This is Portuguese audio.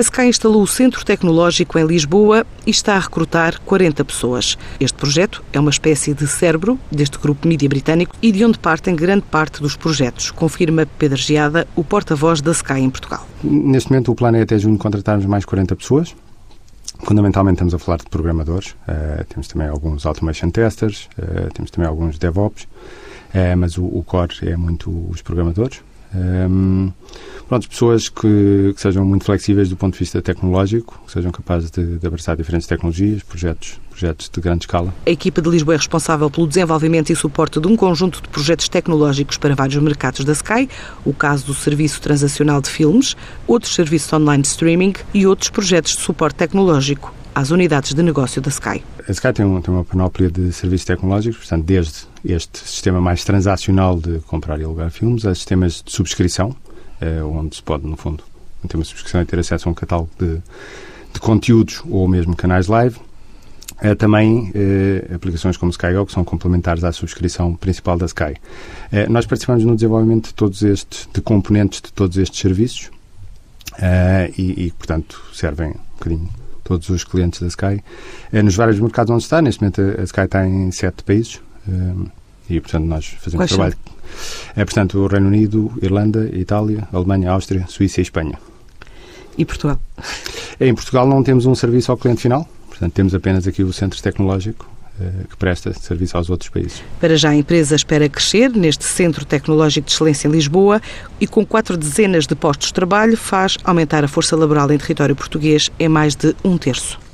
A Sky instalou o Centro Tecnológico em Lisboa e está a recrutar 40 pessoas. Este projeto é uma espécie de cérebro deste grupo mídia britânico e de onde partem grande parte dos projetos, confirma Pedro Geada, o porta-voz da Sky em Portugal. Neste momento o plano é até junho contratarmos mais 40 pessoas. Fundamentalmente estamos a falar de programadores, uh, temos também alguns automation testers, uh, temos também alguns DevOps, uh, mas o, o, core é muito os programadores. Um, pronto, pessoas que, que, sejam muito flexíveis do ponto de vista tecnológico, que sejam capazes de, de, abraçar diferentes tecnologias, projetos, projetos de grande escala. A equipa de Lisboa é responsável pelo desenvolvimento e suporte de um conjunto de projetos tecnológicos para vários mercados da Sky, o caso do Serviço Transacional de Filmes, outros serviços online de streaming e outros projetos de suporte tecnológico às unidades de negócio da Sky. A Sky tem, um, tem uma panóplia de serviços tecnológicos, portanto, desde este sistema mais transacional de comprar e alugar filmes a sistemas de subscrição, onde se pode, no fundo, ter uma subscrição e ter acesso a um catálogo de, de conteúdos ou mesmo canais live. Eh, também eh, aplicações como SkyGo, que são complementares à subscrição principal da Sky. Eh, nós participamos no desenvolvimento de todos estes, de componentes de todos estes serviços eh, e, e, portanto, servem um bocadinho todos os clientes da Sky, é nos vários mercados onde está. Neste momento a Sky está em sete países e, portanto, nós fazemos Quais trabalho. É, portanto, o Reino Unido, Irlanda, Itália, Alemanha, Áustria, Suíça e Espanha. E Portugal? Em Portugal não temos um serviço ao cliente final, portanto, temos apenas aqui o centro tecnológico eh, que presta serviço aos outros países. Para já a empresa espera crescer neste Centro Tecnológico de Excelência em Lisboa e com quatro dezenas de postos de trabalho faz aumentar a força laboral em território português em mais de um terço.